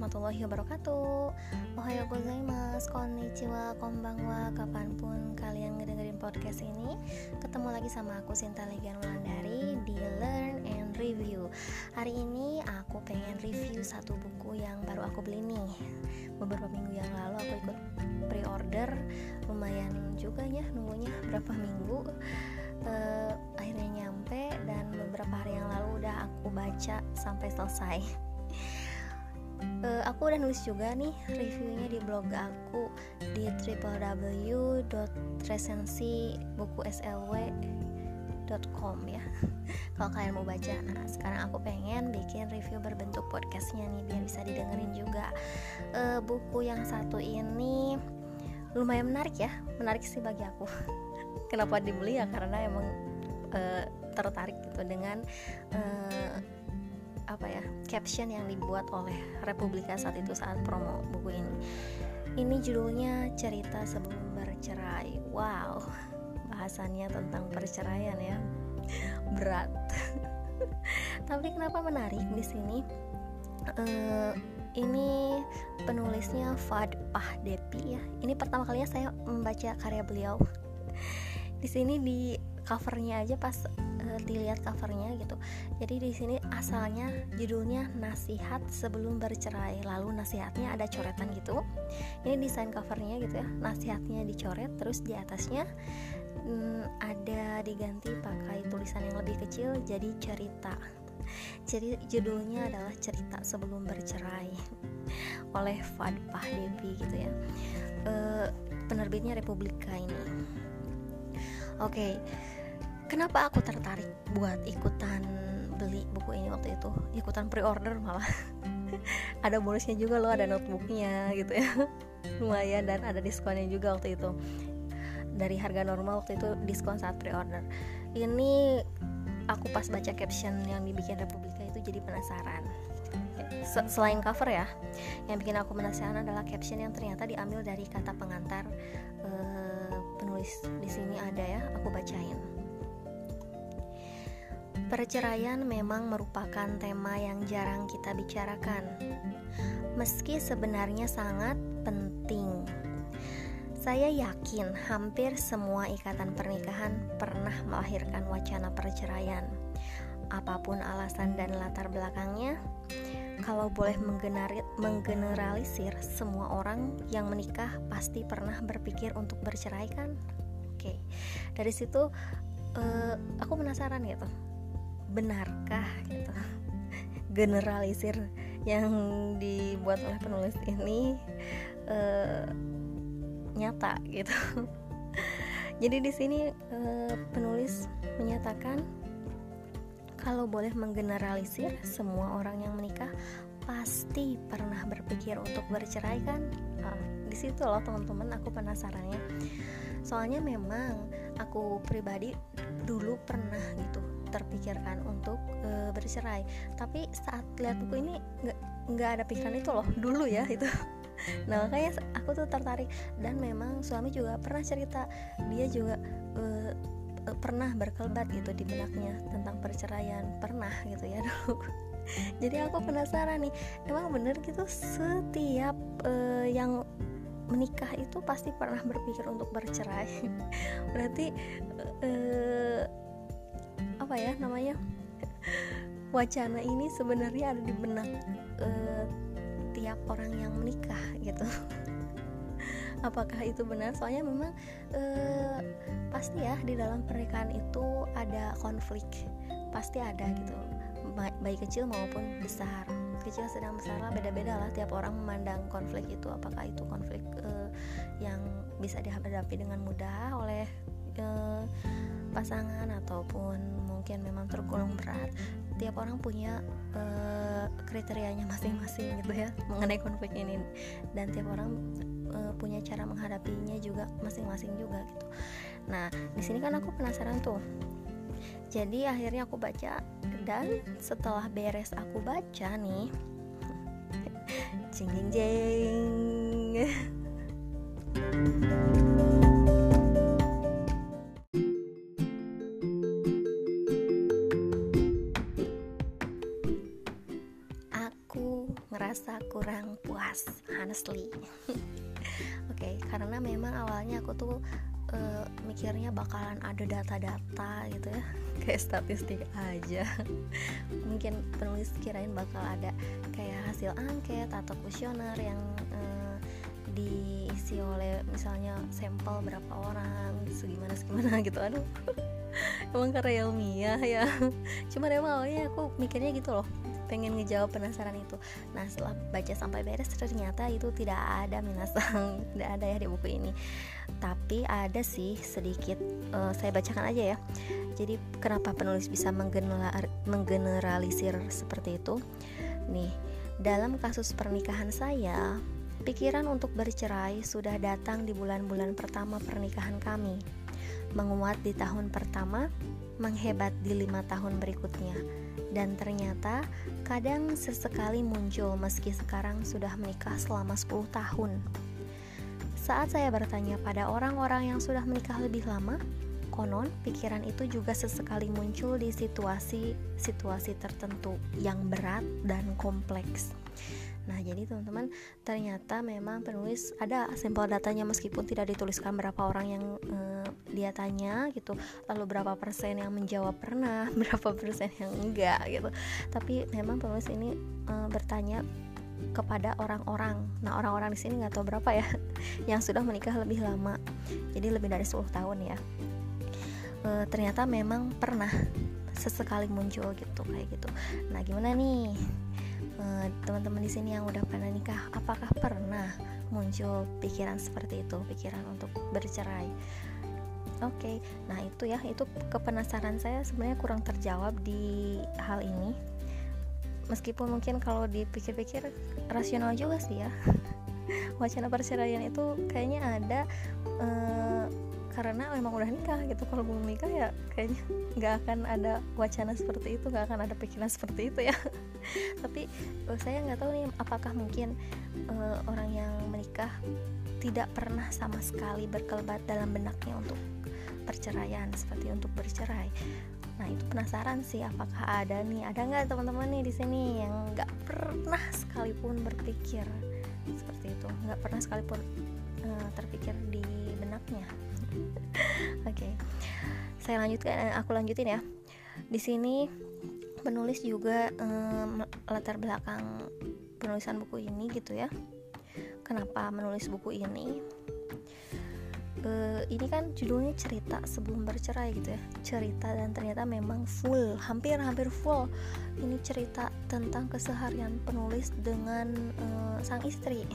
warahmatullahi wabarakatuh. Ohayo gozaimasu, konnichiwa, konbanwa Kapan pun kalian ngedengerin podcast ini. Ketemu lagi sama aku Sinta Legian Wulandari Di Learn and Review. Hari ini aku pengen review satu buku yang baru aku beli nih. Beberapa minggu yang lalu aku ikut pre-order. Lumayan juga ya nunggunya berapa minggu. Uh, Akhirnya nyampe dan beberapa hari yang lalu udah aku baca sampai selesai uh, aku udah nulis juga nih reviewnya di blog aku di www.resensibukuslw.com ya. Kalau kalian mau baca nah sekarang aku pengen bikin review berbentuk podcastnya nih biar bisa didengerin juga. Uh, buku yang satu ini lumayan menarik ya menarik sih bagi aku. Kenapa dibeli ya? Karena emang uh, tertarik gitu dengan uh, apa ya caption yang dibuat oleh Republika saat itu saat promo buku ini. Ini judulnya cerita sebelum bercerai. Wow bahasannya tentang perceraian ya. Berat. Tapi kenapa menarik di sini? Uh, ini penulisnya Fad Pahdepi ya. Ini pertama kalinya saya membaca karya beliau. Di sini di covernya aja pas dilihat covernya gitu. Jadi di sini asalnya judulnya nasihat sebelum bercerai. Lalu nasihatnya ada coretan gitu. Ini desain covernya gitu ya. Nasihatnya dicoret terus di atasnya hmm, ada diganti pakai tulisan yang lebih kecil jadi cerita. Jadi judulnya adalah cerita sebelum bercerai oleh Fad Pahdevi gitu ya. E, penerbitnya Republika ini. Oke okay kenapa aku tertarik buat ikutan beli buku ini waktu itu? Ikutan pre-order malah. Ada bonusnya juga loh ada notebooknya gitu ya. Lumayan dan ada diskonnya juga waktu itu. Dari harga normal waktu itu diskon saat pre-order. Ini aku pas baca caption yang dibikin Republika itu jadi penasaran. Selain cover ya yang bikin aku penasaran adalah caption yang ternyata diambil dari kata pengantar uh, penulis di sini ada ya aku bacain Perceraian memang merupakan tema yang jarang kita bicarakan, meski sebenarnya sangat penting. Saya yakin hampir semua ikatan pernikahan pernah melahirkan wacana perceraian. Apa pun alasan dan latar belakangnya, kalau boleh menggeneralisir, semua orang yang menikah pasti pernah berpikir untuk bercerai kan? Oke, dari situ uh, aku penasaran gitu benarkah gitu? Generalisir yang dibuat oleh penulis ini uh, nyata gitu. Jadi di sini uh, penulis menyatakan kalau boleh menggeneralisir semua orang yang menikah pasti pernah berpikir untuk bercerai kan? Uh, di situ loh teman-teman aku penasarannya. Soalnya memang aku pribadi dulu pernah gitu terpikirkan untuk e, bercerai. Tapi saat lihat buku ini nggak ada pikiran itu loh dulu ya itu nah makanya aku tuh tertarik. Dan memang suami juga pernah cerita dia juga e, e, pernah berkelbat gitu di benaknya tentang perceraian pernah gitu ya dulu. Jadi aku penasaran nih emang bener gitu setiap e, yang menikah itu pasti pernah berpikir untuk bercerai. Berarti uh, apa ya namanya wacana ini sebenarnya ada di benak uh, tiap orang yang menikah gitu. Apakah itu benar? Soalnya memang uh, pasti ya di dalam pernikahan itu ada konflik. Pasti ada gitu baik kecil maupun besar kecil sedang besar lah beda-beda lah tiap orang memandang konflik itu. Apakah itu konflik uh, yang bisa dihadapi dengan mudah oleh uh, pasangan ataupun mungkin memang tergolong berat? Tiap orang punya uh, kriterianya masing-masing gitu ya mengenai konflik ini. Dan tiap orang uh, punya cara menghadapinya juga masing-masing juga gitu. Nah di sini kan aku penasaran tuh jadi akhirnya aku baca dan setelah beres aku baca nih jeng jeng jeng merasa kurang puas honestly. Oke okay, karena memang awalnya aku tuh uh, mikirnya bakalan ada data-data gitu ya. Kayak statistik aja. Mungkin penulis kirain bakal ada kayak hasil angket atau kuesioner yang uh, diisi oleh misalnya sampel berapa orang segimana segimana gitu. Aduh. Emang karya ilmiah ya. Cuma emang awalnya aku mikirnya gitu loh pengen ngejawab penasaran itu. Nah setelah baca sampai beres ternyata itu tidak ada minasang tidak ada ya di buku ini. Tapi ada sih sedikit uh, saya bacakan aja ya. Jadi kenapa penulis bisa menggeneralisir seperti itu? Nih dalam kasus pernikahan saya pikiran untuk bercerai sudah datang di bulan-bulan pertama pernikahan kami. Menguat di tahun pertama menghebat di lima tahun berikutnya dan ternyata kadang sesekali muncul meski sekarang sudah menikah selama 10 tahun. Saat saya bertanya pada orang-orang yang sudah menikah lebih lama, konon pikiran itu juga sesekali muncul di situasi-situasi tertentu yang berat dan kompleks. Nah, jadi teman-teman, ternyata memang penulis ada sampel datanya meskipun tidak dituliskan berapa orang yang eh, dia tanya gitu, lalu berapa persen yang menjawab pernah, berapa persen yang enggak gitu. Tapi memang penulis ini eh, bertanya kepada orang-orang. Nah, orang-orang di sini nggak tahu berapa ya yang sudah menikah lebih lama. Jadi lebih dari 10 tahun ya. E, ternyata memang pernah sesekali muncul gitu kayak gitu. Nah, gimana nih? Eh, teman-teman di sini yang udah pernah nikah apakah pernah muncul pikiran seperti itu pikiran untuk bercerai oke okay. nah itu ya itu kepenasaran saya sebenarnya kurang terjawab di hal ini meskipun mungkin kalau dipikir-pikir rasional juga sih ya wacana perceraian itu kayaknya ada uh, karena memang udah nikah gitu. Kalau belum nikah ya kayaknya nggak akan ada wacana seperti itu nggak akan ada pikiran seperti itu ya. Tapi uh, saya nggak tahu nih apakah mungkin uh, orang yang menikah tidak pernah sama sekali berkelebat dalam benaknya untuk perceraian seperti untuk bercerai. Nah itu penasaran sih apakah ada nih ada nggak teman-teman nih di sini yang nggak pernah sekalipun berpikir seperti itu? Nggak pernah sekalipun uh, terpikir di benaknya oke. Okay. saya lanjutkan eh, aku lanjutin ya. Di sini penulis juga um, latar belakang penulisan buku ini gitu ya. Kenapa menulis buku ini? Uh, ini kan judulnya cerita sebelum bercerai gitu ya. Cerita dan ternyata memang full hampir hampir full. Ini cerita tentang keseharian penulis dengan uh, sang istri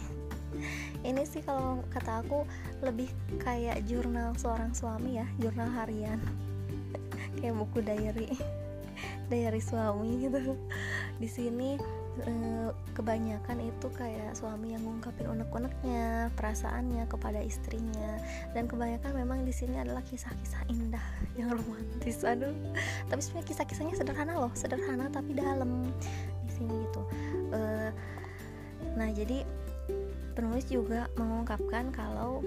ini sih kalau kata aku lebih kayak jurnal seorang suami ya jurnal harian. Kayak buku diary. Diary suami gitu. Di sini eh, kebanyakan itu kayak suami yang ngungkapin unek-uneknya perasaannya kepada istrinya. Dan kebanyakan memang di sini adalah kisah-kisah indah yang romantis. Aduh. Tapi sebenarnya kisah-kisahnya sederhana loh sederhana tapi dalam. Di sini gitu. Uh, nah jadi penulis juga mengungkapkan kalau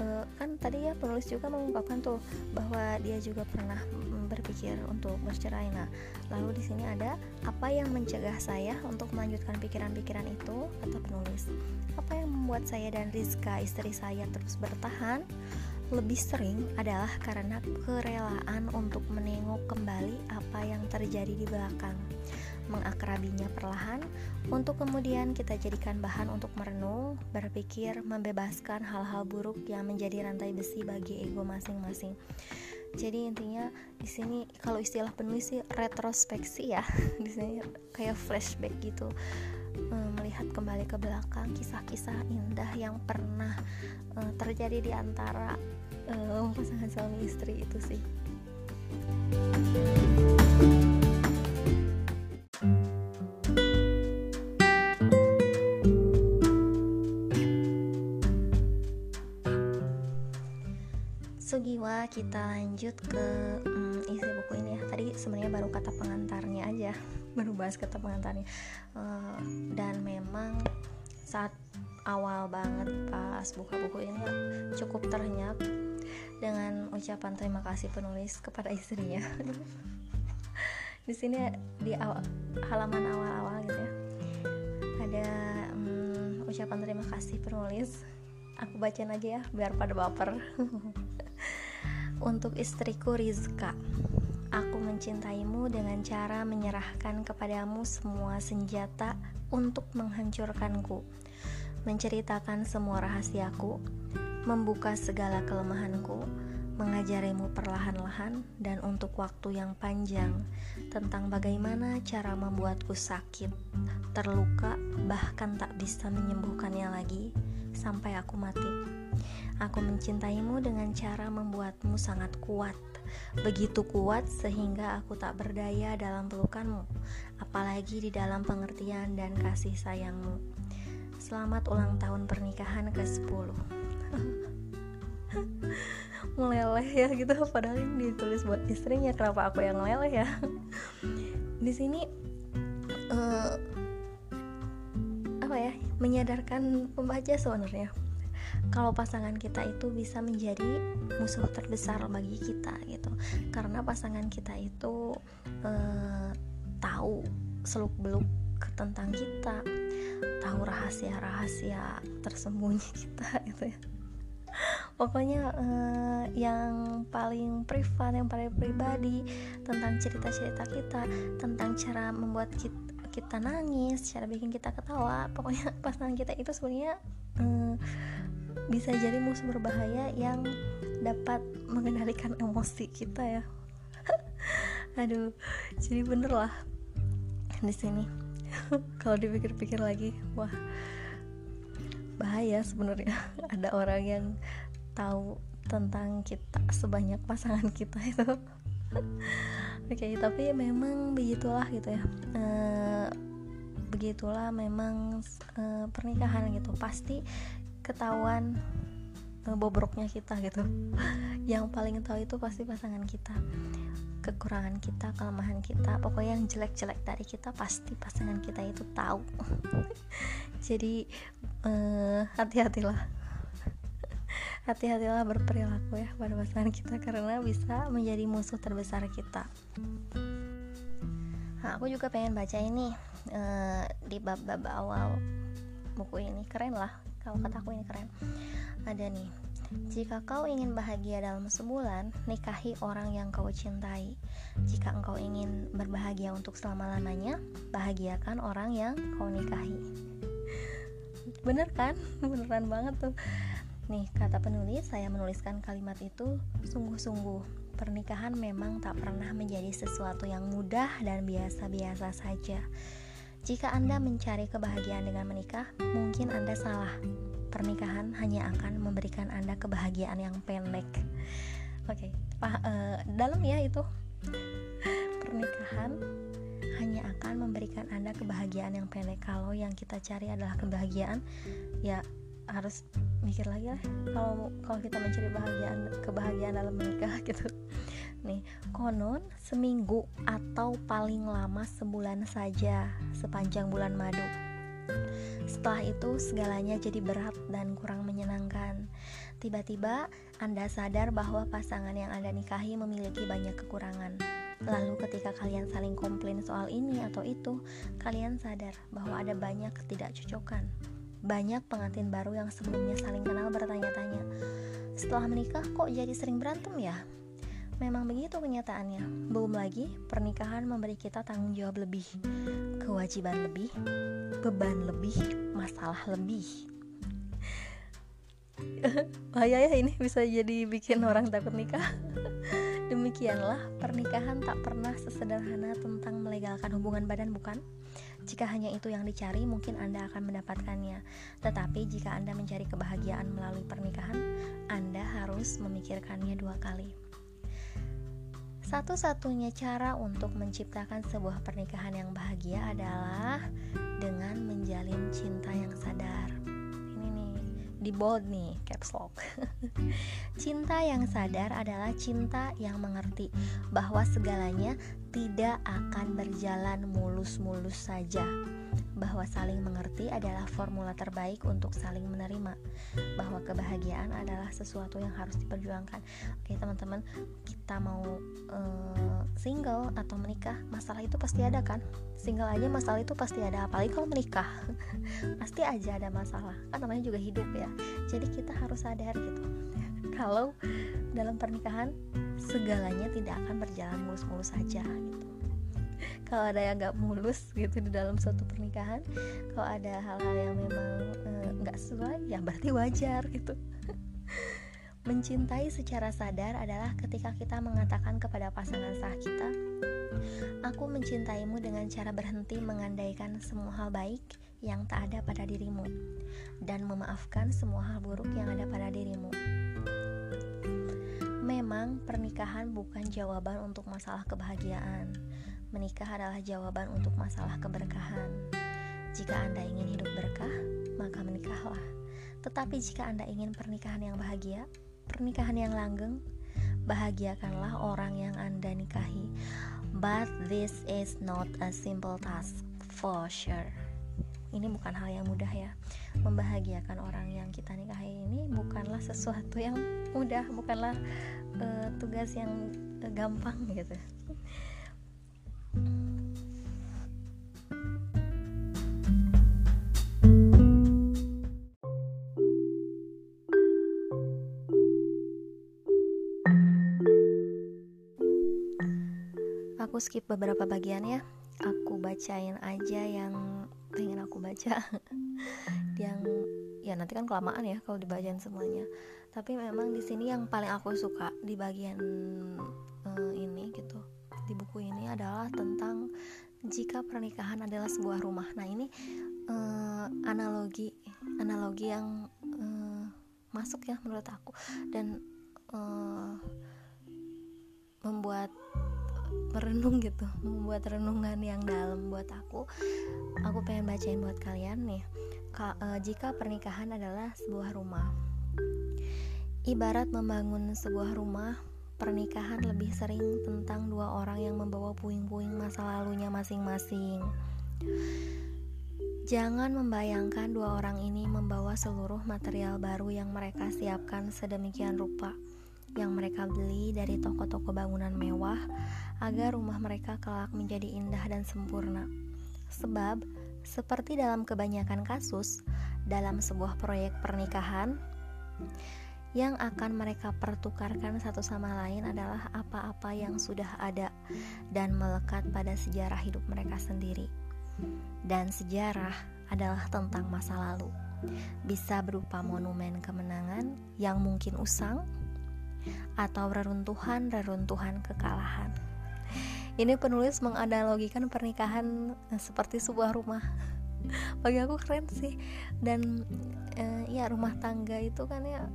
uh, kan tadi ya penulis juga mengungkapkan tuh bahwa dia juga pernah berpikir untuk bercerai. Nah, lalu di sini ada apa yang mencegah saya untuk melanjutkan pikiran-pikiran itu atau penulis. Apa yang membuat saya dan Rizka istri saya terus bertahan? Lebih sering adalah karena kerelaan untuk menengok kembali apa yang terjadi di belakang mengakrabinya perlahan, untuk kemudian kita jadikan bahan untuk merenung, berpikir, membebaskan hal-hal buruk yang menjadi rantai besi bagi ego masing-masing. Jadi intinya di sini kalau istilah penulis sih retrospeksi ya, di sini kayak flashback gitu eh, melihat kembali ke belakang kisah-kisah indah yang pernah uh, terjadi di antara uh, pasangan suami istri itu sih. Kita lanjut ke um, isi buku ini ya. Tadi sebenarnya baru kata pengantarnya aja baru bahas kata pengantarnya. Uh, dan memang saat awal banget pas buka buku ini cukup ternyap dengan ucapan terima kasih penulis kepada istrinya. Di sini di awal, halaman awal-awal gitu ya. Ada hmm, ucapan terima kasih penulis. Aku bacain aja ya biar pada baper untuk istriku Rizka aku mencintaimu dengan cara menyerahkan kepadamu semua senjata untuk menghancurkanku menceritakan semua rahasiaku membuka segala kelemahanku mengajarimu perlahan-lahan dan untuk waktu yang panjang tentang bagaimana cara membuatku sakit, terluka, bahkan tak bisa menyembuhkannya lagi sampai aku mati. Aku mencintaimu dengan cara membuatmu sangat kuat, begitu kuat sehingga aku tak berdaya dalam pelukanmu, apalagi di dalam pengertian dan kasih sayangmu. Selamat ulang tahun pernikahan ke-10. meleleh ya gitu padahal ini ditulis buat istrinya kenapa aku yang meleleh ya di sini uh, apa ya menyadarkan pembaca sebenarnya kalau pasangan kita itu bisa menjadi musuh terbesar bagi kita gitu. Karena pasangan kita itu uh, tahu seluk beluk tentang kita tahu rahasia-rahasia tersembunyi kita gitu ya. Pokoknya uh, yang paling privat yang paling pribadi tentang cerita-cerita kita tentang cara membuat kita, kita nangis cara bikin kita ketawa pokoknya pasangan kita itu sebenarnya uh, bisa jadi musuh berbahaya yang dapat mengendalikan emosi kita ya. Aduh jadi bener lah di sini. Kalau dipikir-pikir lagi wah bahaya sebenarnya. Ada orang yang tahu tentang kita sebanyak pasangan kita itu. Oke okay, tapi memang begitulah gitu ya. E, begitulah memang e, pernikahan gitu. Pasti ketahuan e, bobroknya kita gitu. Yang paling tahu itu pasti pasangan kita kekurangan kita, kelemahan kita, pokoknya yang jelek-jelek dari kita pasti pasangan kita itu tahu. Jadi uh, hati-hatilah. Hati-hatilah berperilaku ya pada pasangan kita karena bisa menjadi musuh terbesar kita. Nah aku juga pengen baca ini uh, di bab-bab awal buku ini. Keren lah kalau kata aku ini keren ada nih jika kau ingin bahagia dalam sebulan, nikahi orang yang kau cintai. Jika engkau ingin berbahagia untuk selama-lamanya, bahagiakan orang yang kau nikahi. Bener kan? Beneran banget tuh. Nih, kata penulis, saya menuliskan kalimat itu sungguh-sungguh. Pernikahan memang tak pernah menjadi sesuatu yang mudah dan biasa-biasa saja. Jika Anda mencari kebahagiaan dengan menikah, mungkin Anda salah. Pernikahan hanya akan memberikan Anda kebahagiaan yang pendek. Oke, okay, uh, dalam ya itu. Pernikahan hanya akan memberikan Anda kebahagiaan yang pendek. Kalau yang kita cari adalah kebahagiaan, ya harus mikir lagi lah kalau kalau kita mencari kebahagiaan kebahagiaan dalam menikah gitu nih konon seminggu atau paling lama sebulan saja sepanjang bulan madu. Setelah itu segalanya jadi berat dan kurang menyenangkan. Tiba-tiba anda sadar bahwa pasangan yang anda nikahi memiliki banyak kekurangan. Lalu ketika kalian saling komplain soal ini atau itu, kalian sadar bahwa ada banyak ketidakcocokan. Banyak pengantin baru yang sebelumnya saling kenal bertanya-tanya, setelah menikah kok jadi sering berantem ya? Memang begitu kenyataannya. Belum lagi, pernikahan memberi kita tanggung jawab lebih, kewajiban lebih, beban lebih, masalah lebih. Bahaya ya ini bisa jadi bikin orang takut nikah. Demikianlah, pernikahan tak pernah sesederhana tentang melegalkan hubungan badan, bukan? Jika hanya itu yang dicari, mungkin Anda akan mendapatkannya. Tetapi jika Anda mencari kebahagiaan melalui pernikahan, Anda harus memikirkannya dua kali. Satu-satunya cara untuk menciptakan sebuah pernikahan yang bahagia adalah dengan menjalin cinta yang sadar. Ini nih, di bold nih, caps lock. cinta yang sadar adalah cinta yang mengerti bahwa segalanya tidak akan berjalan mulus-mulus saja bahwa saling mengerti adalah formula terbaik untuk saling menerima bahwa kebahagiaan adalah sesuatu yang harus diperjuangkan. Oke teman-teman kita mau uh, single atau menikah masalah itu pasti ada kan? Single aja masalah itu pasti ada apalagi kalau menikah. Pasti aja ada masalah. Kan namanya juga hidup ya. Jadi kita harus sadar gitu. Kalau dalam pernikahan segalanya tidak akan berjalan mulus-mulus saja gitu kalau ada yang nggak mulus gitu di dalam suatu pernikahan kalau ada hal-hal yang memang eh, nggak uh, sesuai ya berarti wajar gitu. Mencintai secara sadar adalah ketika kita mengatakan kepada pasangan sah kita aku mencintaimu dengan cara berhenti mengandaikan semua hal baik yang tak ada pada dirimu dan memaafkan semua hal buruk yang ada pada dirimu. Memang pernikahan bukan jawaban untuk masalah kebahagiaan, Menikah adalah jawaban untuk masalah keberkahan. Jika Anda ingin hidup berkah, maka menikahlah. Tetapi jika Anda ingin pernikahan yang bahagia, pernikahan yang langgeng, bahagiakanlah orang yang Anda nikahi. But this is not a simple task for sure. Ini bukan hal yang mudah ya. Membahagiakan orang yang kita nikahi ini bukanlah sesuatu yang mudah, bukanlah uh, tugas yang uh, gampang gitu. Aku skip beberapa bagian ya. Aku bacain aja yang pengen aku baca. Yang ya nanti kan kelamaan ya kalau dibacain semuanya. Tapi memang di sini yang paling aku suka di bagian uh, ini gitu di buku ini adalah tentang jika pernikahan adalah sebuah rumah. Nah ini uh, analogi analogi yang uh, masuk ya menurut aku. Dan uh, membuat merenung gitu membuat renungan yang dalam buat aku. Aku pengen bacain buat kalian nih. Ka, uh, jika pernikahan adalah sebuah rumah. Ibarat membangun sebuah rumah pernikahan lebih sering tentang dua orang yang membawa puing-puing masa lalunya masing-masing. Jangan membayangkan dua orang ini membawa seluruh material baru yang mereka siapkan sedemikian rupa yang mereka beli dari toko-toko bangunan mewah agar rumah mereka kelak menjadi indah dan sempurna. Sebab, seperti dalam kebanyakan kasus, dalam sebuah proyek pernikahan, yang akan mereka pertukarkan satu sama lain adalah apa-apa yang sudah ada dan melekat pada sejarah hidup mereka sendiri. Dan sejarah adalah tentang masa lalu. Bisa berupa monumen kemenangan yang mungkin usang atau reruntuhan-reruntuhan kekalahan. Ini penulis menganalogikan pernikahan eh, seperti sebuah rumah. Bagi aku keren sih. Dan uh, ya rumah tangga itu kan ya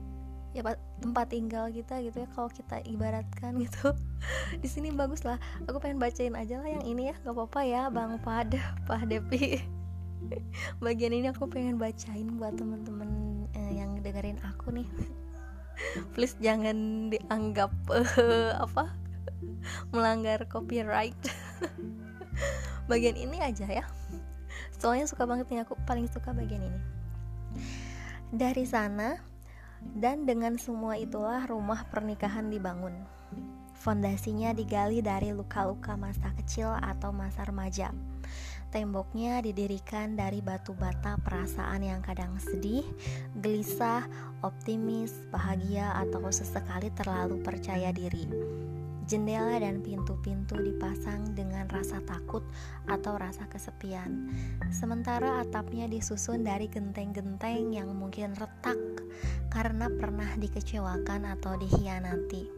ya tempat tinggal kita gitu ya kalau kita ibaratkan gitu di sini bagus lah aku pengen bacain aja lah yang ini ya gak apa-apa ya bang Pad Pak Depi bagian ini aku pengen bacain buat temen-temen eh, yang dengerin aku nih please jangan dianggap uh, apa melanggar copyright. Bagian ini aja ya. Soalnya suka banget nih aku paling suka bagian ini. Dari sana dan dengan semua itulah rumah pernikahan dibangun. Fondasinya digali dari luka-luka masa kecil atau masa remaja Temboknya didirikan dari batu bata perasaan yang kadang sedih, gelisah, optimis, bahagia, atau sesekali terlalu percaya diri. Jendela dan pintu-pintu dipasang dengan rasa takut atau rasa kesepian, sementara atapnya disusun dari genteng-genteng yang mungkin retak karena pernah dikecewakan atau dikhianati.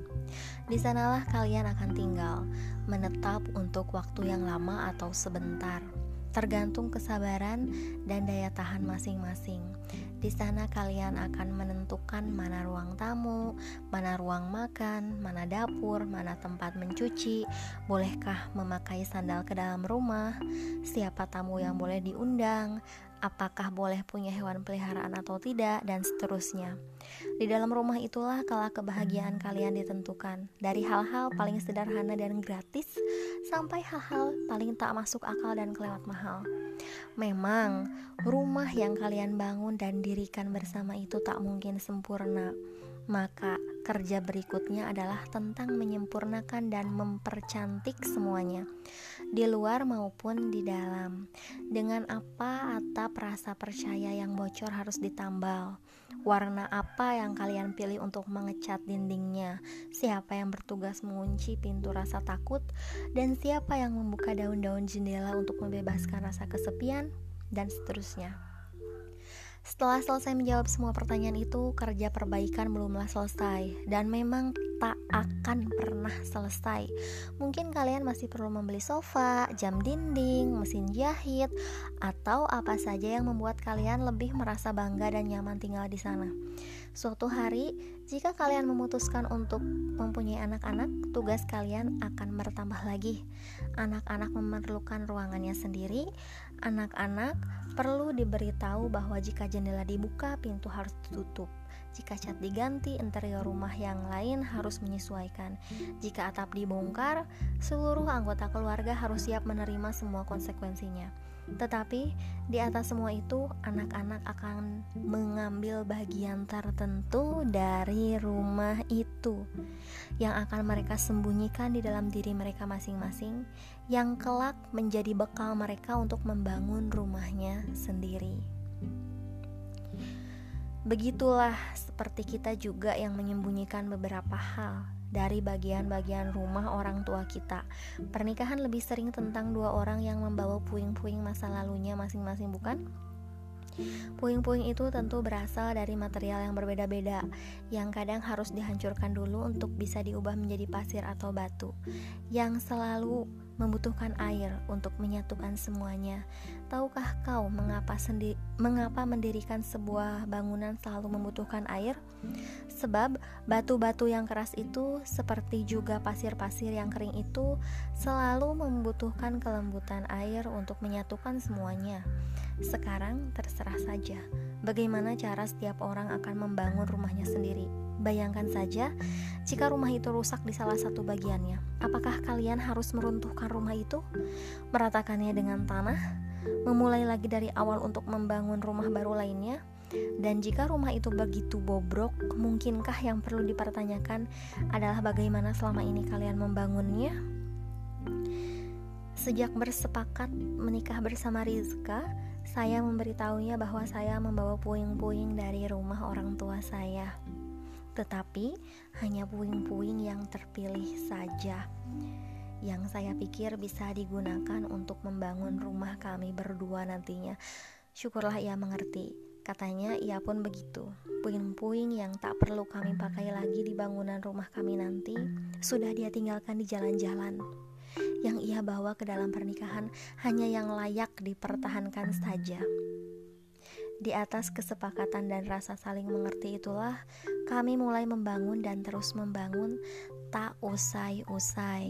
Di sanalah kalian akan tinggal, menetap untuk waktu yang lama atau sebentar tergantung kesabaran dan daya tahan masing-masing. Di sana kalian akan menentukan mana ruang tamu, mana ruang makan, mana dapur, mana tempat mencuci, bolehkah memakai sandal ke dalam rumah, siapa tamu yang boleh diundang, apakah boleh punya hewan peliharaan atau tidak, dan seterusnya. Di dalam rumah itulah kala kebahagiaan kalian ditentukan, dari hal-hal paling sederhana dan gratis sampai hal-hal paling tak masuk akal dan kelewat mahal. Memang, rumah yang kalian bangun dan dirikan bersama itu tak mungkin sempurna. Maka, kerja berikutnya adalah tentang menyempurnakan dan mempercantik semuanya di luar maupun di dalam. Dengan apa atap rasa percaya yang bocor harus ditambal? Warna apa yang kalian pilih untuk mengecat dindingnya? Siapa yang bertugas mengunci pintu rasa takut? Dan siapa yang membuka daun-daun jendela untuk membebaskan rasa kesepian? Dan seterusnya. Setelah selesai menjawab semua pertanyaan itu, kerja perbaikan belumlah selesai dan memang tak akan pernah selesai. Mungkin kalian masih perlu membeli sofa, jam dinding, mesin jahit, atau apa saja yang membuat kalian lebih merasa bangga dan nyaman tinggal di sana. Suatu hari, jika kalian memutuskan untuk mempunyai anak-anak, tugas kalian akan bertambah lagi. Anak-anak memerlukan ruangannya sendiri. Anak-anak perlu diberitahu bahwa jika jendela dibuka, pintu harus ditutup. Jika cat diganti, interior rumah yang lain harus menyesuaikan. Jika atap dibongkar, seluruh anggota keluarga harus siap menerima semua konsekuensinya. Tetapi di atas semua itu, anak-anak akan mengambil bagian tertentu dari rumah itu yang akan mereka sembunyikan di dalam diri mereka masing-masing, yang kelak menjadi bekal mereka untuk membangun rumahnya sendiri. Begitulah seperti kita juga yang menyembunyikan beberapa hal dari bagian-bagian rumah orang tua kita. Pernikahan lebih sering tentang dua orang yang membawa puing-puing masa lalunya masing-masing, bukan? Puing-puing itu tentu berasal dari material yang berbeda-beda, yang kadang harus dihancurkan dulu untuk bisa diubah menjadi pasir atau batu, yang selalu membutuhkan air untuk menyatukan semuanya. Tahukah kau mengapa sendi mengapa mendirikan sebuah bangunan selalu membutuhkan air? Sebab batu-batu yang keras itu seperti juga pasir-pasir yang kering itu selalu membutuhkan kelembutan air untuk menyatukan semuanya. Sekarang terserah saja bagaimana cara setiap orang akan membangun rumahnya sendiri. Bayangkan saja jika rumah itu rusak di salah satu bagiannya. Apakah kalian harus meruntuhkan rumah itu, meratakannya dengan tanah, memulai lagi dari awal untuk membangun rumah baru lainnya? Dan jika rumah itu begitu bobrok, mungkinkah yang perlu dipertanyakan adalah bagaimana selama ini kalian membangunnya? Sejak bersepakat menikah bersama Rizka, saya memberitahunya bahwa saya membawa puing-puing dari rumah orang tua saya tetapi hanya puing-puing yang terpilih saja yang saya pikir bisa digunakan untuk membangun rumah kami berdua nantinya. Syukurlah ia mengerti. Katanya ia pun begitu. Puing-puing yang tak perlu kami pakai lagi di bangunan rumah kami nanti sudah dia tinggalkan di jalan-jalan. Yang ia bawa ke dalam pernikahan hanya yang layak dipertahankan saja. Di atas kesepakatan dan rasa saling mengerti itulah kami mulai membangun dan terus membangun tak usai-usai.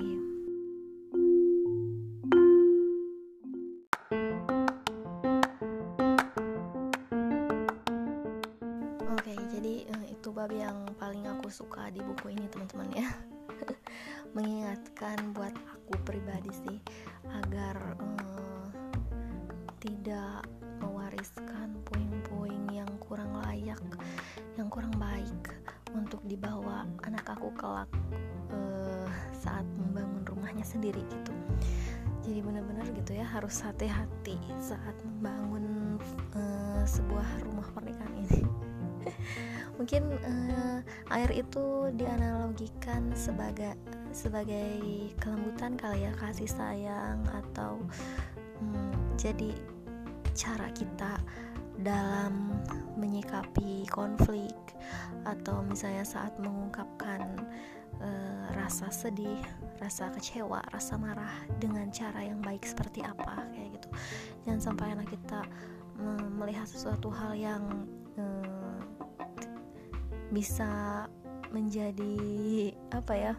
Sendiri gitu. Jadi benar-benar gitu ya harus hati-hati saat membangun uh, sebuah rumah pernikahan ini. Mungkin uh, air itu dianalogikan sebagai sebagai kelembutan kali ya kasih sayang atau hmm, jadi cara kita dalam menyikapi konflik atau misalnya saat mengungkapkan e, rasa sedih, rasa kecewa, rasa marah dengan cara yang baik seperti apa kayak gitu. Jangan sampai anak kita melihat sesuatu hal yang e, bisa menjadi apa ya?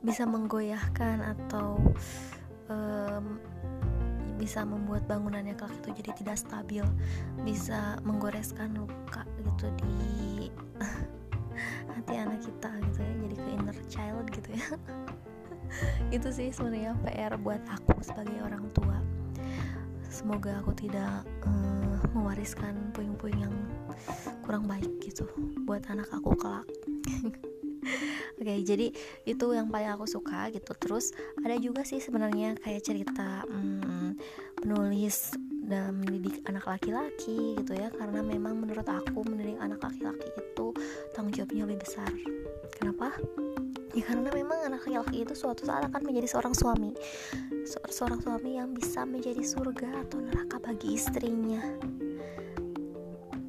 bisa menggoyahkan atau bisa membuat bangunannya kelak itu jadi tidak stabil bisa menggoreskan luka gitu di hati anak kita gitu ya jadi ke inner child gitu ya. Itu sih sebenarnya PR buat aku sebagai orang tua. Semoga aku tidak uh, mewariskan puing-puing yang kurang baik gitu buat anak aku kelak. Oke, okay, jadi itu yang paling aku suka gitu. Terus ada juga sih sebenarnya kayak cerita hmm, penulis dan mendidik anak laki-laki gitu ya, karena memang menurut aku mendidik anak laki-laki itu tanggung jawabnya lebih besar. Kenapa? Ya karena memang anak laki-laki itu suatu saat akan menjadi seorang suami, seorang suami yang bisa menjadi surga atau neraka bagi istrinya.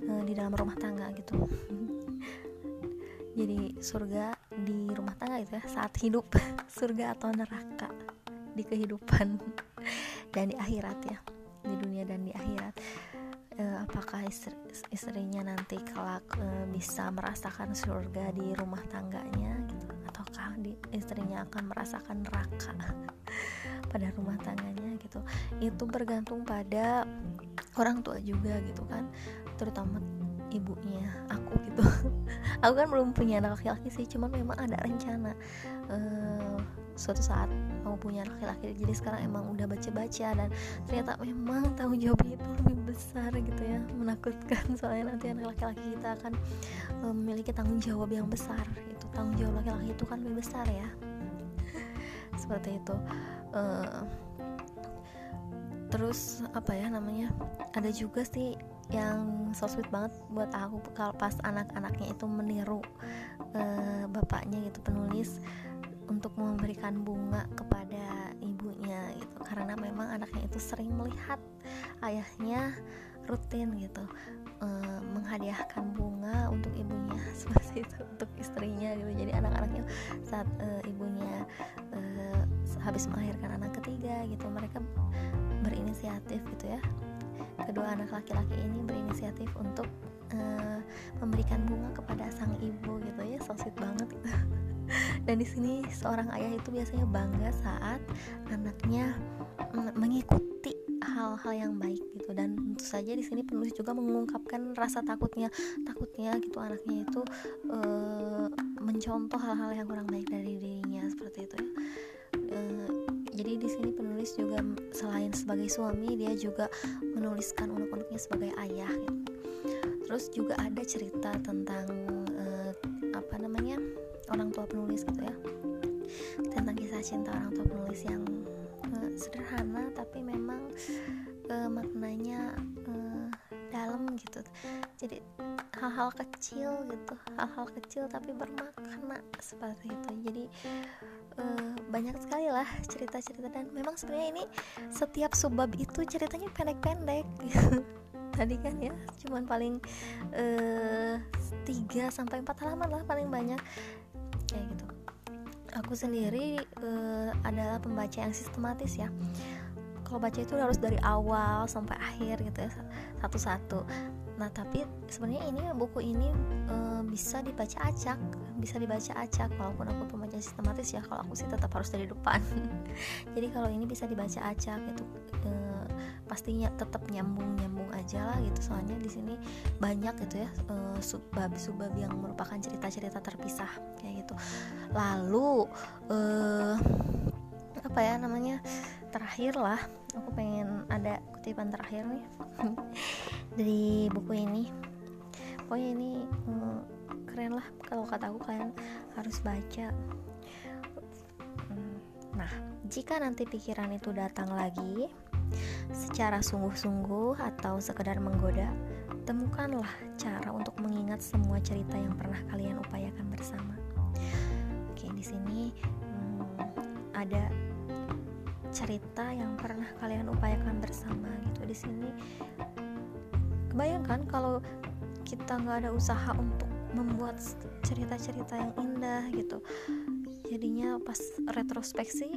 Eh, di dalam rumah tangga gitu. Jadi surga di rumah tangga itu ya saat hidup. Surga atau neraka di kehidupan. Dan di akhirat ya di dunia dan di akhirat. E, apakah istri, istrinya nanti kelak e, bisa merasakan surga di rumah tangganya? Gitu ataukah di, istrinya akan merasakan neraka pada rumah tangganya gitu? Itu bergantung pada orang tua juga gitu kan? Terutama ibunya aku gitu. Aku kan belum punya anak laki-laki sih cuman memang ada rencana uh, suatu saat mau punya laki-laki. Jadi sekarang emang udah baca-baca dan ternyata memang tanggung jawabnya itu lebih besar gitu ya menakutkan. Soalnya nanti anak laki-laki kita akan uh, memiliki tanggung jawab yang besar itu tanggung jawab laki-laki itu kan lebih besar ya. Seperti itu. Uh, terus apa ya namanya ada juga sih yang so sweet banget buat aku. Kalau pas anak-anaknya itu meniru uh, bapaknya gitu penulis untuk memberikan bunga kepada ibunya gitu. Karena memang anaknya itu sering melihat ayahnya rutin gitu uh, menghadiahkan bunga untuk ibunya seperti itu untuk istrinya gitu. Jadi anak-anaknya saat uh, ibunya uh, habis melahirkan anak ketiga gitu mereka berinisiatif gitu ya. Kedua anak laki-laki ini berinisiatif untuk uh, memberikan bunga kepada sang ibu gitu ya. So sweet banget. gitu dan di sini seorang ayah itu biasanya bangga saat anaknya mm, mengikuti hal-hal yang baik gitu dan tentu saja di sini penulis juga mengungkapkan rasa takutnya takutnya gitu anaknya itu uh, mencontoh hal-hal yang kurang baik dari dirinya seperti itu ya uh, jadi di sini penulis juga selain sebagai suami dia juga menuliskan unek-uneknya sebagai ayah gitu. terus juga ada cerita tentang orang tua penulis gitu ya. Tentang kisah cinta orang tua penulis yang uh, sederhana tapi memang uh, maknanya uh, dalam gitu. Jadi hal-hal kecil gitu hal-hal kecil tapi bermakna seperti itu. Jadi uh, banyak sekali lah cerita-cerita dan memang sebenarnya ini setiap subbab itu ceritanya pendek-pendek. Tadi kan ya cuman paling 3 sampai 4 halaman lah paling banyak kayak gitu aku sendiri uh, adalah pembaca yang sistematis ya kalau baca itu harus dari awal sampai akhir gitu ya satu-satu Nah, tapi sebenarnya ini buku ini e, bisa dibaca acak, bisa dibaca acak walaupun aku pembaca sistematis ya. Kalau aku sih tetap harus dari depan. Jadi kalau ini bisa dibaca acak itu e, pastinya tetap nyambung-nyambung aja lah gitu. Soalnya di sini banyak gitu ya e, subbab-subbab yang merupakan cerita-cerita terpisah kayak gitu. Lalu e, apa ya namanya? Terakhir lah, aku pengen ada kutipan terakhir nih dari buku ini pokoknya ini hmm, keren lah kalau kataku kalian harus baca hmm, nah jika nanti pikiran itu datang lagi secara sungguh-sungguh atau sekedar menggoda temukanlah cara untuk mengingat semua cerita yang pernah kalian upayakan bersama. Oke di sini hmm, ada cerita yang pernah kalian upayakan bersama gitu. Di sini kebayangkan kalau kita nggak ada usaha untuk membuat cerita-cerita yang indah gitu. Jadinya pas retrospeksi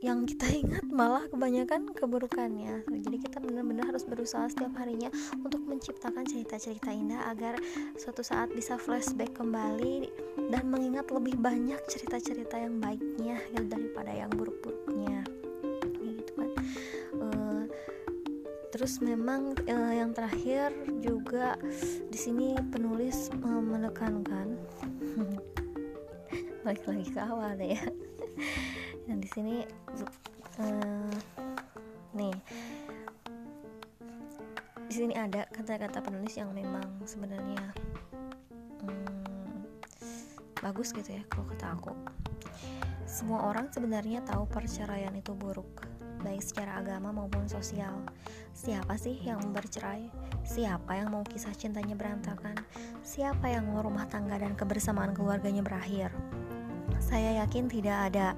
yang kita ingat malah kebanyakan keburukannya. Jadi kita benar-benar harus berusaha setiap harinya untuk menciptakan cerita-cerita indah agar suatu saat bisa flashback kembali dan mengingat lebih banyak cerita-cerita yang baiknya daripada yang buruk-buruknya. Gitu kan terus memang uh, yang terakhir juga di sini penulis uh, menekankan balik lagi ke awal ya dan di sini uh, nih di sini ada kata-kata penulis yang memang sebenarnya hmm, bagus gitu ya kalau kata aku semua orang sebenarnya tahu perceraian itu buruk baik secara agama maupun sosial. Siapa sih yang bercerai? Siapa yang mau kisah cintanya berantakan? Siapa yang mau rumah tangga dan kebersamaan keluarganya berakhir? Saya yakin tidak ada.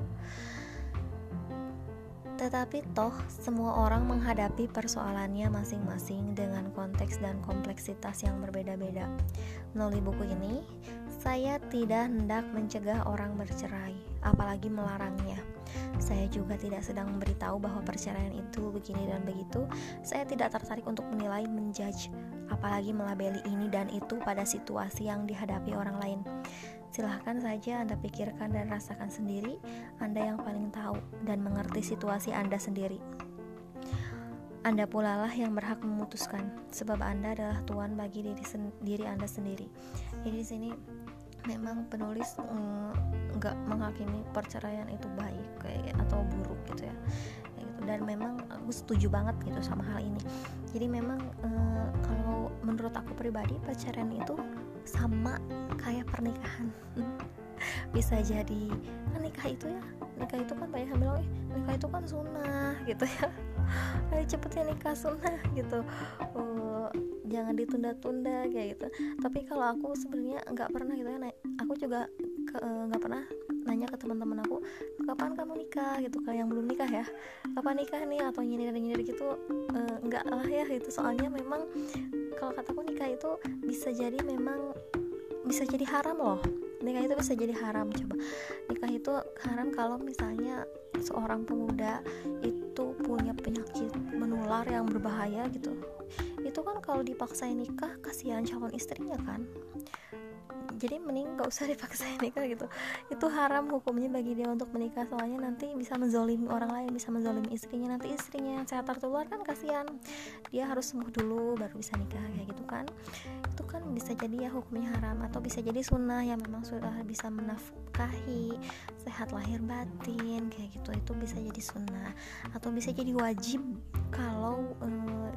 Tetapi toh semua orang menghadapi persoalannya masing-masing dengan konteks dan kompleksitas yang berbeda-beda. Melalui buku ini, saya tidak hendak mencegah orang bercerai, apalagi melarangnya. Saya juga tidak sedang memberitahu bahwa perceraian itu begini dan begitu. Saya tidak tertarik untuk menilai, menjudge, apalagi melabeli ini dan itu pada situasi yang dihadapi orang lain. Silahkan saja Anda pikirkan dan rasakan sendiri, Anda yang paling tahu dan mengerti situasi Anda sendiri. Anda pula lah yang berhak memutuskan, sebab Anda adalah Tuhan bagi diri, diri Anda sendiri. Jadi di sini memang penulis nggak mm, menghakimi perceraian itu baik kayak atau buruk gitu ya gitu dan memang aku setuju banget gitu sama hal ini jadi memang uh, kalau menurut aku pribadi perceraian itu sama kayak pernikahan. Bisa jadi kan nikah itu ya nikah itu kan banyak yang bilang eh nikah itu kan sunnah gitu ya ayo cepetnya nikah sunnah gitu. Uh, jangan ditunda-tunda kayak gitu. Tapi kalau aku sebenarnya nggak pernah gitu ya aku juga eh, nggak pernah nanya ke teman-teman aku kapan kamu nikah? Gitu kalau yang belum nikah ya. Kapan nikah nih? Atau nyindir nyindir gitu uh, enggak lah ya itu soalnya memang kalau kataku nikah itu bisa jadi memang bisa jadi haram loh. Nikah itu bisa jadi haram coba. Nikah itu haram kalau misalnya seorang pemuda itu punya penyakit menular yang berbahaya gitu. Itu kan kalau dipaksain nikah kasihan calon istrinya kan jadi mending gak usah dipaksa nikah gitu. Itu haram hukumnya bagi dia untuk menikah soalnya nanti bisa menzolimi orang lain bisa menzolimi istrinya. Nanti istrinya yang sehat tertular kan kasihan. Dia harus sembuh dulu baru bisa nikah kayak gitu kan. Itu kan bisa jadi ya hukumnya haram atau bisa jadi sunnah yang memang sudah bisa menafkahi sehat lahir batin kayak gitu. Itu bisa jadi sunnah atau bisa jadi wajib kalau uh,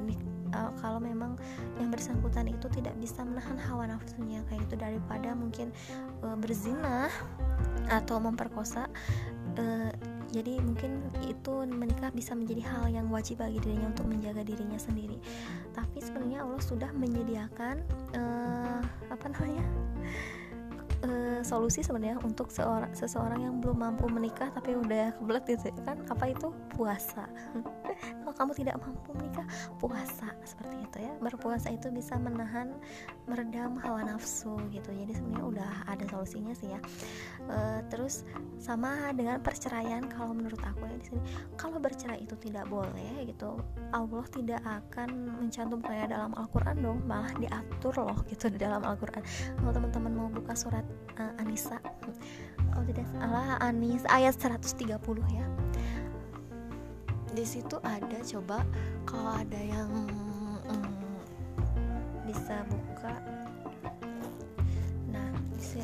uh, kalau memang yang bersangkutan itu tidak bisa menahan hawa nafsunya kayak itu daripada mungkin uh, berzina atau memperkosa uh, jadi mungkin itu menikah bisa menjadi hal yang wajib bagi dirinya untuk menjaga dirinya sendiri. Tapi sebenarnya Allah sudah menyediakan uh, apa namanya uh, solusi sebenarnya untuk seorang seseorang yang belum mampu menikah tapi udah kebelet gitu kan? Apa itu? Puasa. Kalau kamu tidak mampu menikah puasa. Seperti itu ya. Berpuasa itu bisa menahan meredam hawa nafsu gitu. Jadi sebenarnya udah ada solusinya sih ya. Uh, terus sama dengan perceraian kalau menurut aku ya di sini. Kalau bercerai itu tidak boleh gitu Allah tidak akan mencantumkannya dalam Al-Quran dong. Malah diatur loh gitu di dalam Al-Quran. Kalau teman-teman mau buka surat uh, Anisa kalau tidak salah Anis. Ayat 130 ya. Di situ ada coba kalau ada yang mm, bisa buka. Nah di,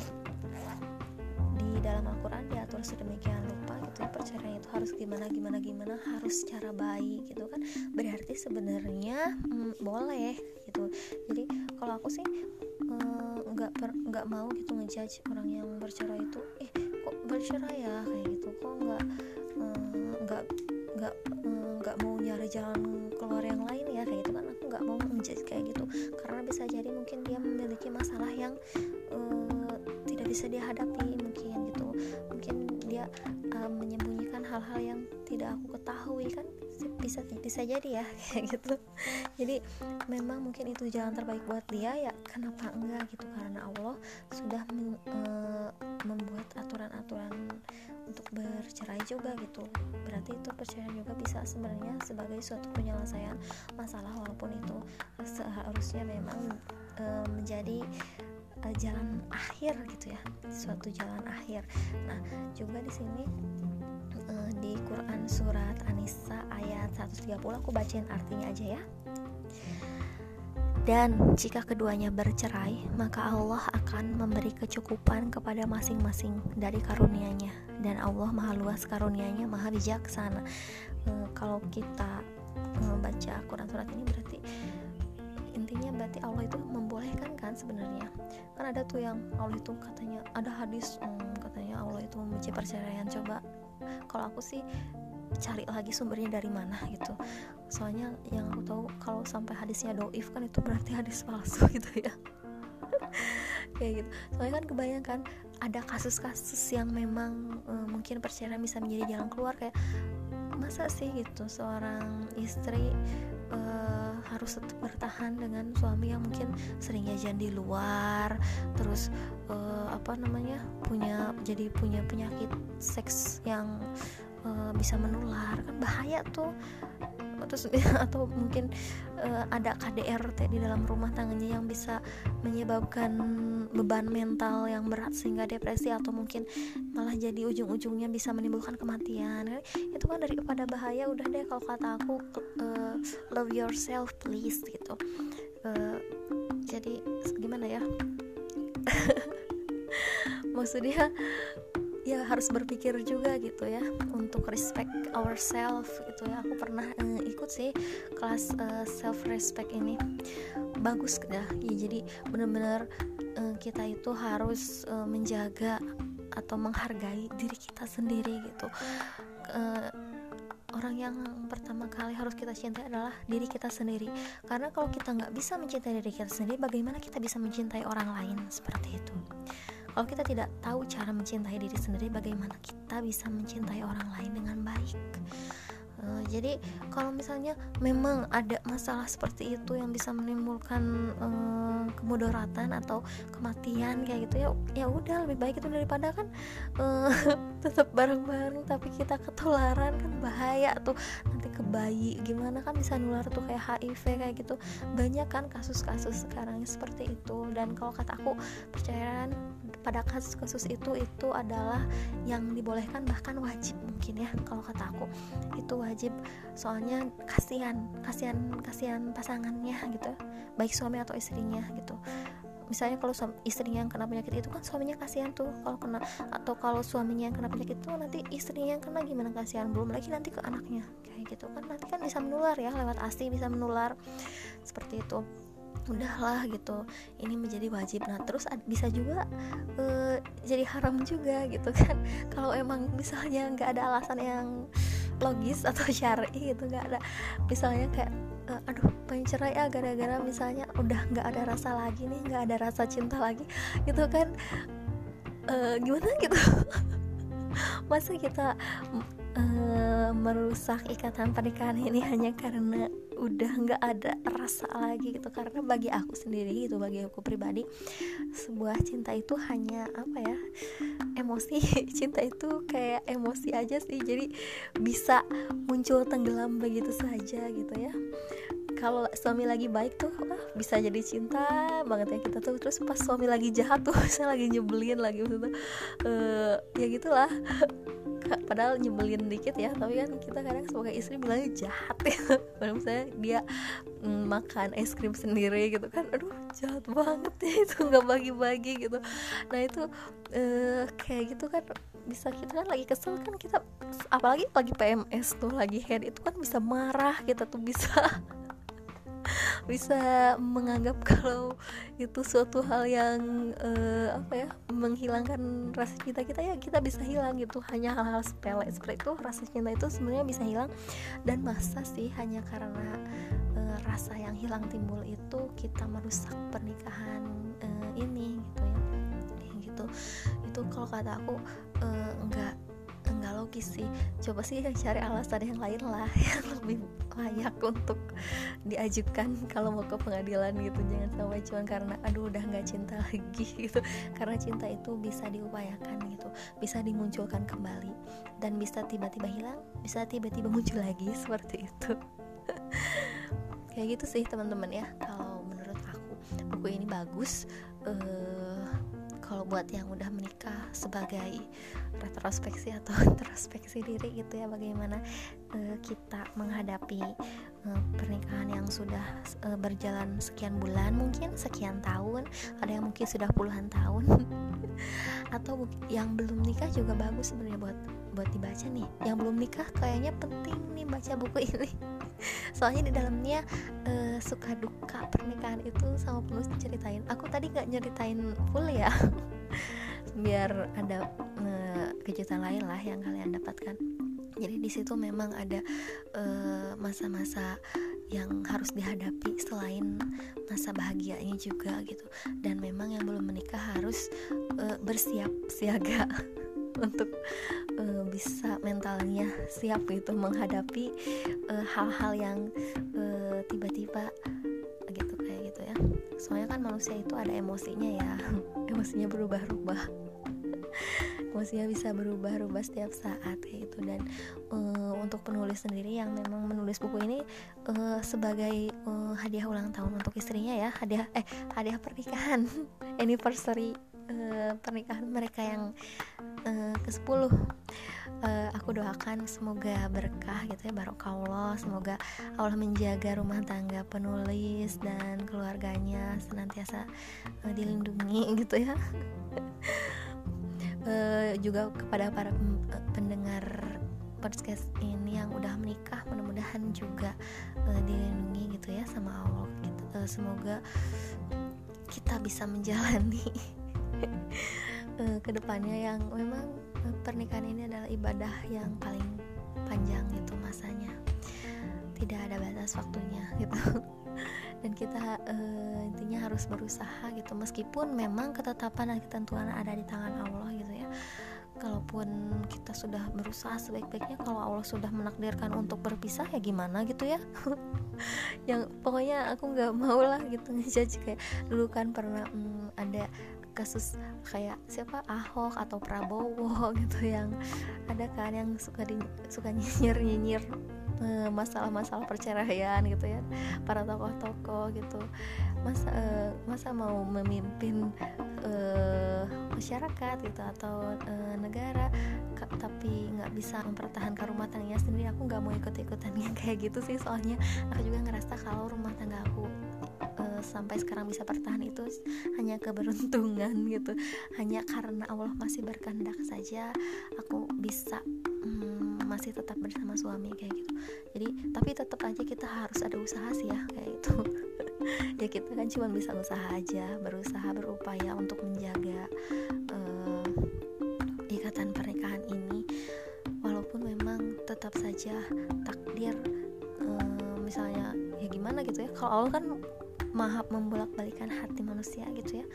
di dalam Al-Quran diatur sedemikian rupa gitu ya perceraian itu harus gimana gimana gimana harus secara baik gitu kan. Berarti sebenarnya mm, boleh gitu. Jadi kalau aku sih nggak mm, nggak mau gitu ngejudge orang yang bercerai itu. Eh kok bercerai ya? kayak gitu. Kok nggak mm, nggak nggak nggak mau nyari jalan keluar yang lain ya? kayak gitu kan. Aku nggak mau menjadi kayak gitu. Karena bisa jadi mungkin dia memiliki masalah yang uh, tidak bisa dihadapi hal-hal yang tidak aku ketahui kan bisa bisa jadi ya kayak gitu. Jadi memang mungkin itu jalan terbaik buat dia ya kenapa enggak gitu? Karena Allah sudah uh, membuat aturan-aturan untuk bercerai juga gitu. Berarti itu perceraian juga bisa sebenarnya sebagai suatu penyelesaian masalah walaupun itu seharusnya memang e, menjadi e, jalan akhir gitu ya suatu jalan akhir nah juga di sini e, di Quran surat An-Nisa ayat 130 aku bacain artinya aja ya dan jika keduanya bercerai, maka Allah akan memberi kecukupan kepada masing-masing dari karunia-Nya. Dan Allah maha luas karunia-Nya, maha bijaksana. E, kalau kita membaca Quran surat ini berarti intinya berarti Allah itu membolehkan kan sebenarnya? Kan ada tuh yang Allah itu katanya ada hadis hmm, katanya Allah itu membenci perceraian. Coba kalau aku sih cari lagi sumbernya dari mana gitu. Soalnya yang aku tahu kalau sampai hadisnya doif kan itu berarti hadis palsu gitu ya. Kayak gitu. Soalnya kan kebayangkan ada kasus-kasus yang memang uh, mungkin perceraian bisa menjadi jalan keluar kayak masa sih gitu seorang istri uh, harus tetap bertahan dengan suami yang mungkin sering jajan di luar terus uh, apa namanya punya jadi punya penyakit seks yang uh, bisa menular kan bahaya tuh. Terus atau mungkin uh, ada KDRT di dalam rumah tangganya yang bisa menyebabkan beban mental yang berat sehingga depresi atau mungkin malah jadi ujung-ujungnya bisa menimbulkan kematian. Itu kan daripada bahaya udah deh kalau kata aku uh, love yourself please gitu. Uh, jadi gimana ya? Maksudnya ya harus berpikir juga gitu ya untuk respect ourselves gitu ya. Aku pernah uh, ikut sih kelas eh, self respect ini. Bagus dah. Ya jadi benar-benar uh, kita itu harus uh, menjaga atau menghargai diri kita sendiri gitu. Uh, orang yang pertama kali harus kita cintai adalah diri kita sendiri. Karena kalau kita nggak bisa mencintai diri kita sendiri bagaimana kita bisa mencintai orang lain? Seperti itu kalau kita tidak tahu cara mencintai diri sendiri, bagaimana kita bisa mencintai orang lain dengan baik? Uh, jadi kalau misalnya memang ada masalah seperti itu yang bisa menimbulkan uh, kemudaratan atau kematian kayak gitu ya ya udah lebih baik itu daripada kan uh, tetap bareng-bareng tapi kita ketularan kan bahaya tuh. Nanti ke bayi gimana kan bisa nular tuh kayak HIV kayak gitu. Banyak kan kasus-kasus sekarang seperti itu. Dan kalau kata aku percayaan pada kasus-kasus itu itu adalah yang dibolehkan bahkan wajib mungkin ya kalau kata aku. Itu wajib soalnya kasihan kasihan kasihan pasangannya gitu baik suami atau istrinya gitu. Misalnya kalau istrinya yang kena penyakit itu kan suaminya kasihan tuh kalau kena atau kalau suaminya yang kena penyakit itu nanti istrinya yang kena gimana kasihan belum lagi nanti ke anaknya kayak gitu. Kan nanti kan bisa menular ya lewat asi bisa menular seperti itu udahlah gitu. Ini menjadi wajib. Nah terus bisa juga uh, jadi haram juga gitu kan. Kalau emang misalnya nggak ada alasan yang logis atau syar'i gitu nggak ada. Misalnya kayak uh, aduh pengen cerai ya gara-gara misalnya udah nggak ada rasa lagi nih nggak ada rasa cinta lagi gitu kan. Uh, gimana gitu? Masa kita uh, merusak ikatan pernikahan ini hanya karena udah nggak ada rasa lagi gitu. Karena bagi aku sendiri gitu bagi aku pribadi sebuah cinta itu hanya apa ya emosi. Cinta itu kayak emosi aja sih. Jadi bisa muncul tenggelam begitu saja gitu ya kalau suami lagi baik tuh ah, bisa jadi cinta banget ya kita tuh. Terus pas suami lagi jahat tuh saya lagi nyebelin lagi maksudnya uh, ya gitulah. Padahal nyebelin dikit ya tapi kan kita kadang sebagai istri bilangnya jahat ya. Padahal misalnya dia mm, makan es krim sendiri gitu kan aduh jahat banget ya itu nggak bagi-bagi gitu. Nah itu uh, kayak gitu kan bisa kita kan lagi kesel kan kita apalagi lagi PMS tuh lagi head itu kan bisa marah kita tuh bisa bisa menganggap kalau itu suatu hal yang uh, apa ya menghilangkan rasa cinta kita ya kita bisa hilang gitu. Hanya hal-hal sepele seperti itu rasa cinta itu sebenarnya bisa hilang. Dan masa sih hanya karena uh, rasa yang hilang timbul itu kita merusak pernikahan uh, ini gitu ya. Gitu. Itu kalau kata aku uh, enggak. nggak logis sih. Coba sih cari alasan yang lain lah yang lebih layak untuk diajukan kalau mau ke pengadilan gitu. Jangan sampai cuma karena aduh udah nggak cinta lagi gitu. Karena cinta itu bisa diupayakan gitu bisa dimunculkan kembali dan bisa tiba-tiba hilang bisa tiba-tiba muncul lagi seperti itu. Kayak gitu sih teman-teman ya. Kalau menurut aku buku ini bagus uh, kalau buat yang udah menikah sebagai retrospeksi atau introspeksi diri gitu ya bagaimana uh, kita menghadapi uh, pernikahan yang sudah uh, berjalan sekian bulan mungkin sekian tahun ada yang mungkin sudah puluhan tahun atau yang belum nikah juga bagus sebenarnya buat buat dibaca nih. Yang belum nikah kayaknya penting nih baca buku ini. Soalnya di dalamnya uh, suka duka pernikahan itu sama penulis diceritain. Aku tadi nggak nyeritain full ya. Biar ada uh, kejutan lain lah yang kalian dapatkan. Jadi di situ memang ada eh, masa-masa uh, yang harus dihadapi selain masa bahagianya juga gitu. Dan memang yang belum menikah harus uh, bersiap siaga untuk uh, bisa mentalnya siap gitu menghadapi hal-hal uh, yang tiba-tiba uh, gitu kayak gitu ya. Soalnya kan manusia itu ada emosinya ya. Emosinya berubah-ubah emosinya bisa berubah-ubah setiap saat kayak gitu. Dan uh, untuk penulis sendiri yang memang menulis buku ini uh, sebagai uh, hadiah ulang tahun untuk istrinya ya hadiah eh hadiah pernikahan anniversary pernikahan mereka yang uh, ke 10 uh, aku doakan semoga berkah gitu ya barokah Allah. Semoga Allah menjaga rumah tangga penulis dan keluarganya senantiasa uh, dilindungi gitu ya. Uh, juga kepada para pendengar podcast ini yang udah menikah mudah-mudahan juga uh, dilindungi gitu ya sama Allah gitu. uh, semoga kita bisa menjalani uh, ke depannya yang memang pernikahan ini adalah ibadah yang paling panjang itu masanya. Tidak ada batas waktunya gitu. Dan kita uh, intinya harus berusaha gitu. Meskipun memang ketetapan dan ketentuan ada di tangan Allah gitu ya. Kalaupun kita sudah berusaha sebaik-baiknya kalau Allah sudah menakdirkan untuk berpisah ya gimana gitu ya? Yang pokoknya aku nggak mau lah gitu. Ngejudge kayak dulu kan pernah hmm, ada kasus kayak siapa Ahok atau Prabowo gitu yang ada kan yang suka di, suka nyinyir nyinyir Eh, masalah-masalah perceraian gitu ya para tokoh-tokoh gitu. Masa uh, masa mau memimpin uh, masyarakat gitu atau uh, negara tapi nggak bisa mempertahankan rumah tangganya sendiri. Aku nggak mau ikut-ikutan kayak gitu sih soalnya aku juga ngerasa kalau rumah tangga aku sampai sekarang bisa bertahan itu hanya keberuntungan gitu. Hanya karena Allah masih berkehendak saja aku bisa um, masih tetap bersama suami kayak gitu. Jadi tapi tetap aja kita harus ada usaha sih ya kayak itu ya kita kan cuma bisa usaha aja berusaha berupaya untuk menjaga uh, ikatan pernikahan ini. Walaupun memang tetap saja takdir uh, misalnya ya gimana gitu ya kalau Allah kan maha membolak-balikan hati manusia gitu ya.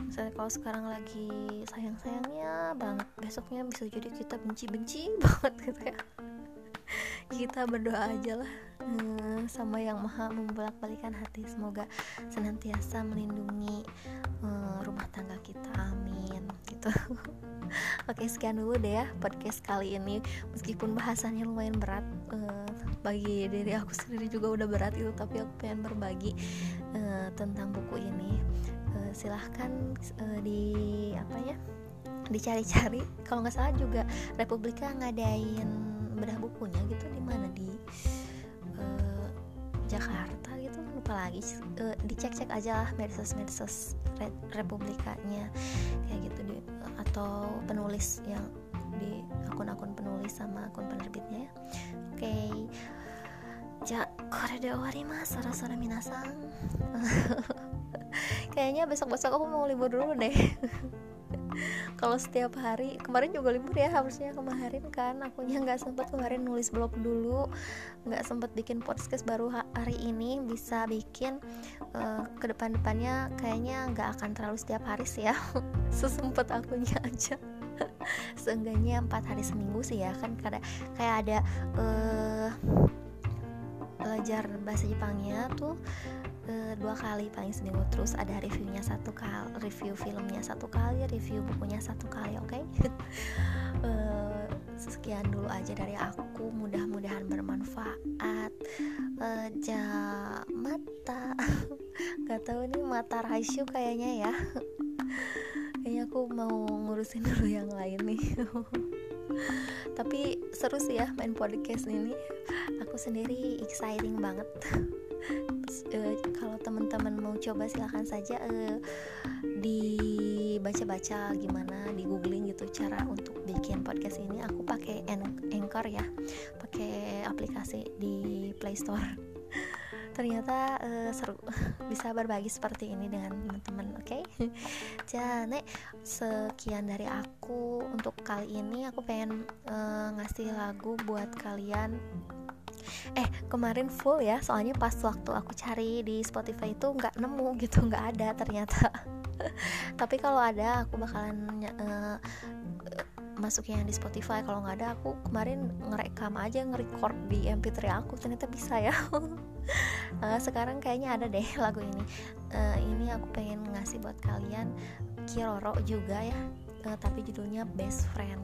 Misalnya kalau sekarang lagi sayang-sayangnya banget besoknya bisa jadi kita benci-benci banget gitu ya kita berdoa aja lah. Hmm, sama yang maha membolak-balikan hati. Semoga senantiasa melindungi hmm, rumah tangga kita. Amin gitu. Oke sekian dulu deh ya podcast kali ini. Meskipun bahasannya lumayan berat uh, Bagi diri aku sendiri juga udah berat itu Tapi aku pengen berbagi uh, tentang buku ini. Silahkan di apa ya dicari-cari. Kalau nggak salah juga Republika ngadain bedah bukunya gitu di mana di uh, Jakarta gitu lupa lagi uh, dicek-cek aja lah medsos-medsos Republikanya kayak gitu di atau penulis yang di akun-akun penulis sama akun penerbitnya ya. Oke. Okay. ja kore de mas sara-sara minasang. Kayaknya besok-besok aku mau libur dulu deh kalau setiap hari kemarin juga libur ya harusnya kemarin kan. Akunya nggak sempet kemarin nulis blog dulu nggak sempet bikin podcast baru hari ini bisa bikin uh, ke depan depannya kayaknya nggak akan terlalu setiap hari sih ya. Sesempet akunya aja. Seenggaknya empat hari seminggu sih ya kan kayak kayak ada uh, belajar bahasa Jepangnya tuh uh, dua kali paling seminggu. Terus ada reviewnya satu kali review filmnya satu kali review bukunya satu kali oke? Okay? uh, sekian dulu aja dari aku. Mudah-mudahan bermanfaat. Uh, ja mata. Nggak tahu nih mata raisyu kayaknya ya. Kayaknya aku mau ngurusin dulu yang lain nih. Tapi seru sih ya main podcast ini. Aku sendiri exciting banget uh, kalau teman-teman mau coba silahkan saja uh, dibaca-baca gimana di googling gitu cara untuk bikin podcast ini. Aku pakai anchor ya pakai aplikasi di Play Store. Ternyata uh, seru bisa berbagi seperti ini dengan teman-teman oke? Okay? jadi sekian dari aku untuk kali ini. Aku pengen uh, ngasih lagu buat kalian eh kemarin full ya soalnya pas waktu aku cari di Spotify itu nggak nemu gitu nggak ada ternyata. Tapi kalau ada aku bakalan uh, masukin di Spotify. Kalau nggak ada aku kemarin ngerekam aja ngerecord di MP3 aku. Ternyata bisa ya. Uh, sekarang kayaknya ada deh lagu ini. Uh, ini aku pengen ngasih buat kalian. Kiroro juga ya uh, tapi judulnya Best Friend.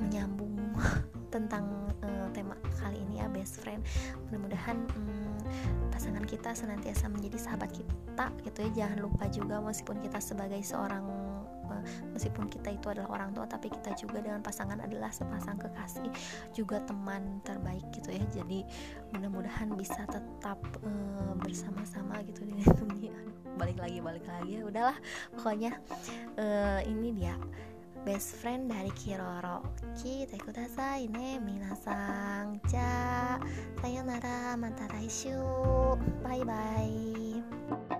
Menyambung tentang uh, tema kali ini ya best friend. Mudah-mudahan um, pasangan kita senantiasa menjadi sahabat kita gitu ya. Jangan lupa juga meskipun kita sebagai seorang meskipun kita itu adalah orang tua tapi kita juga dengan pasangan adalah sepasang kekasih juga teman terbaik gitu ya. Jadi mudah-mudahan bisa tetap uh, bersama-sama gitu di dunia. Balik lagi balik lagi ya. Udahlah pokoknya uh, ini dia. Best friend dari Kiroro. Kita kudasai ne minasang. Ja sayonara mata bye bye